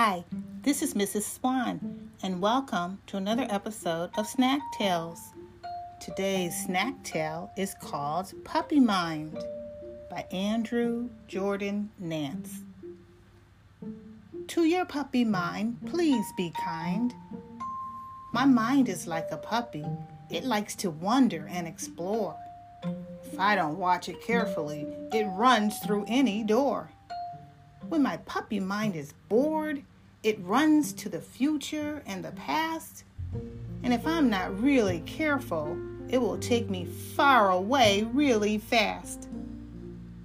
Hi, this is Mrs. Swan, and welcome to another episode of Snack Tales. Today's snack tale is called Puppy Mind by Andrew Jordan Nance. To your puppy mind, please be kind. My mind is like a puppy, it likes to wander and explore. If I don't watch it carefully, it runs through any door. When my puppy mind is bored, it runs to the future and the past. And if I'm not really careful, it will take me far away really fast.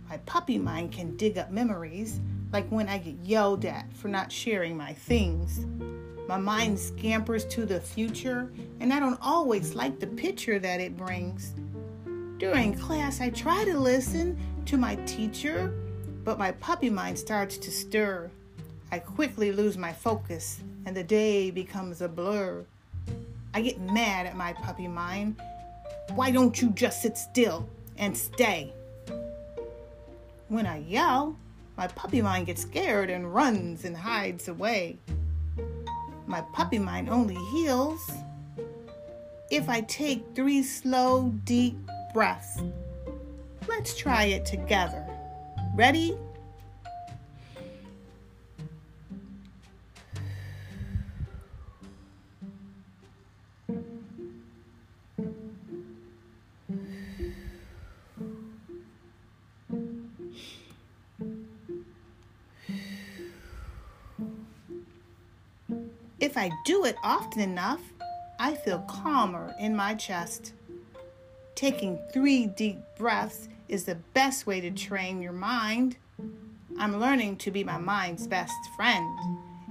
My puppy mind can dig up memories, like when I get yelled at for not sharing my things. My mind scampers to the future, and I don't always like the picture that it brings. During class, I try to listen to my teacher, but my puppy mind starts to stir. I quickly lose my focus, and the day becomes a blur. I get mad at my puppy mind. Why don't you just sit still and stay? When I yell, my puppy mind gets scared and runs and hides away. My puppy mind only heels if I take three slow, deep breaths. Let's try it together. Ready? If I do it often enough, I feel calmer in my chest. Taking three deep breaths is the best way to train your mind. I'm learning to be my mind's best friend.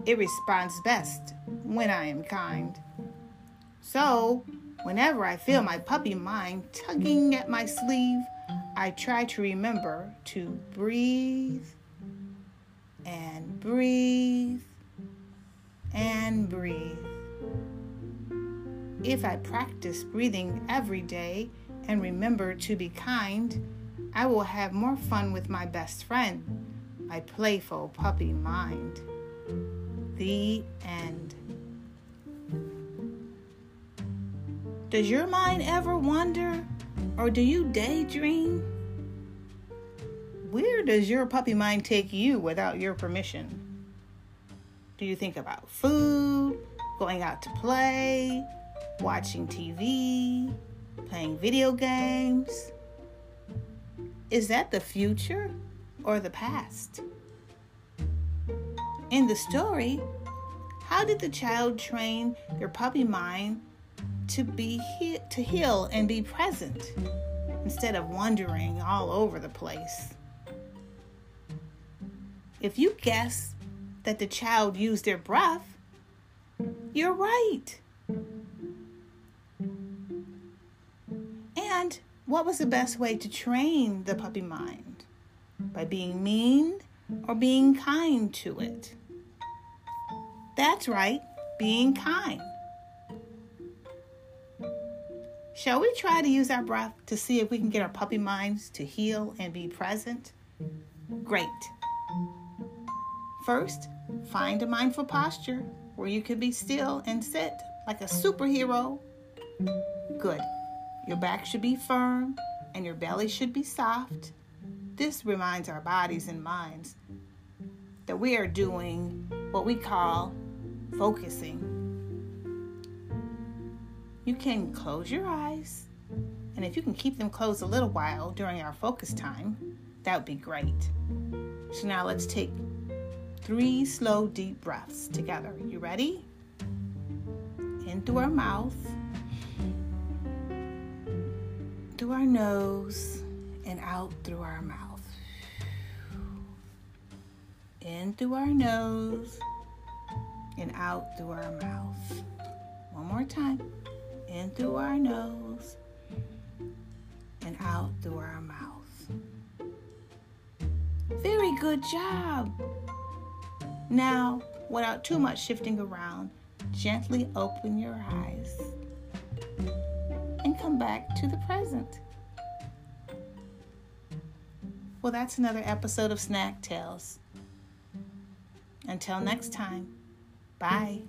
It responds best when I am kind. So, whenever I feel my puppy mind tugging at my sleeve, I try to remember to breathe and breathe and breathe. If I practice breathing every day and remember to be kind, I will have more fun with my best friend, my playful puppy mind. The end. Does your mind ever wonder or do you daydream? Where does your puppy mind take you without your permission? Do you think about food, going out to play, watching TV, playing video games? Is that the future or the past? In the story, how did the child train your puppy mind to be he- to heel and be present instead of wandering all over the place? If you guess that the child used their breath, you're right. What was the best way to train the puppy mind? By being mean or being kind to it? That's right, being kind. Shall we try to use our breath to see if we can get our puppy minds to heel and be present? Great. First, find a mindful posture where you can be still and sit like a superhero. Good. Your back should be firm and your belly should be soft. This reminds our bodies and minds that we are doing what we call focusing. You can close your eyes, and if you can keep them closed a little while during our focus time, that would be great. So now let's take three slow, deep breaths together. You ready? In through our mouth, through our nose, and out through our mouth. In through our nose and out through our mouth. One more time. In through our nose and out through our mouth. Very good job. Now, without too much shifting around, gently open your eyes and come back to the present. Well, that's another episode of Snack Tales. Until next time, bye.